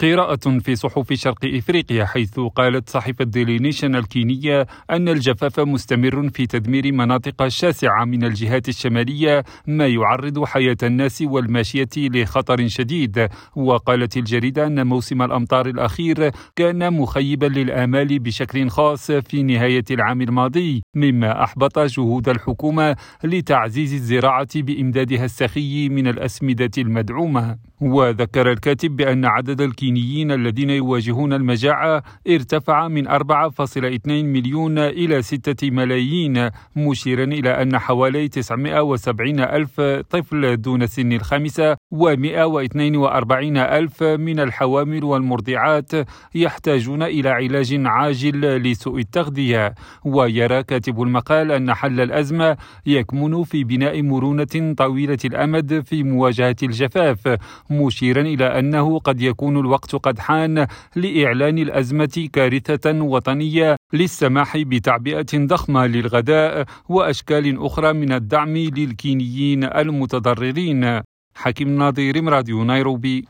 قراءة في صحف شرق إفريقيا حيث قالت صحيفة ديلي نيشن الكينية أن الجفاف مستمر في تدمير مناطق شاسعة من الجهات الشمالية ما يعرض حياة الناس والماشية لخطر شديد. وقالت الجريدة أن موسم الأمطار الأخير كان مخيبا للآمال بشكل خاص في نهاية العام الماضي مما أحبط جهود الحكومة لتعزيز الزراعة بإمدادها السخي من الأسمدة المدعومة. وذكر الكاتب بأن عدد الكينيين الذين يواجهون المجاعة ارتفع من 4.2 مليون إلى 6 ملايين مشيرا إلى أن حوالي 970 ألف طفل دون سن الخامسة و142 ألف من الحوامل والمرضعات يحتاجون إلى علاج عاجل لسوء التغذية. ويرى كاتب المقال أن حل الأزمة يكمن في بناء مرونة طويلة الأمد في مواجهة الجفاف مشيرا إلى أنه قد يكون الوقت قد حان لإعلان الأزمة كارثة وطنية للسماح بتعبئة ضخمة للغداء وأشكال أخرى من الدعم للكينيين المتضررين. حكيم ناظر راديو نيروبي.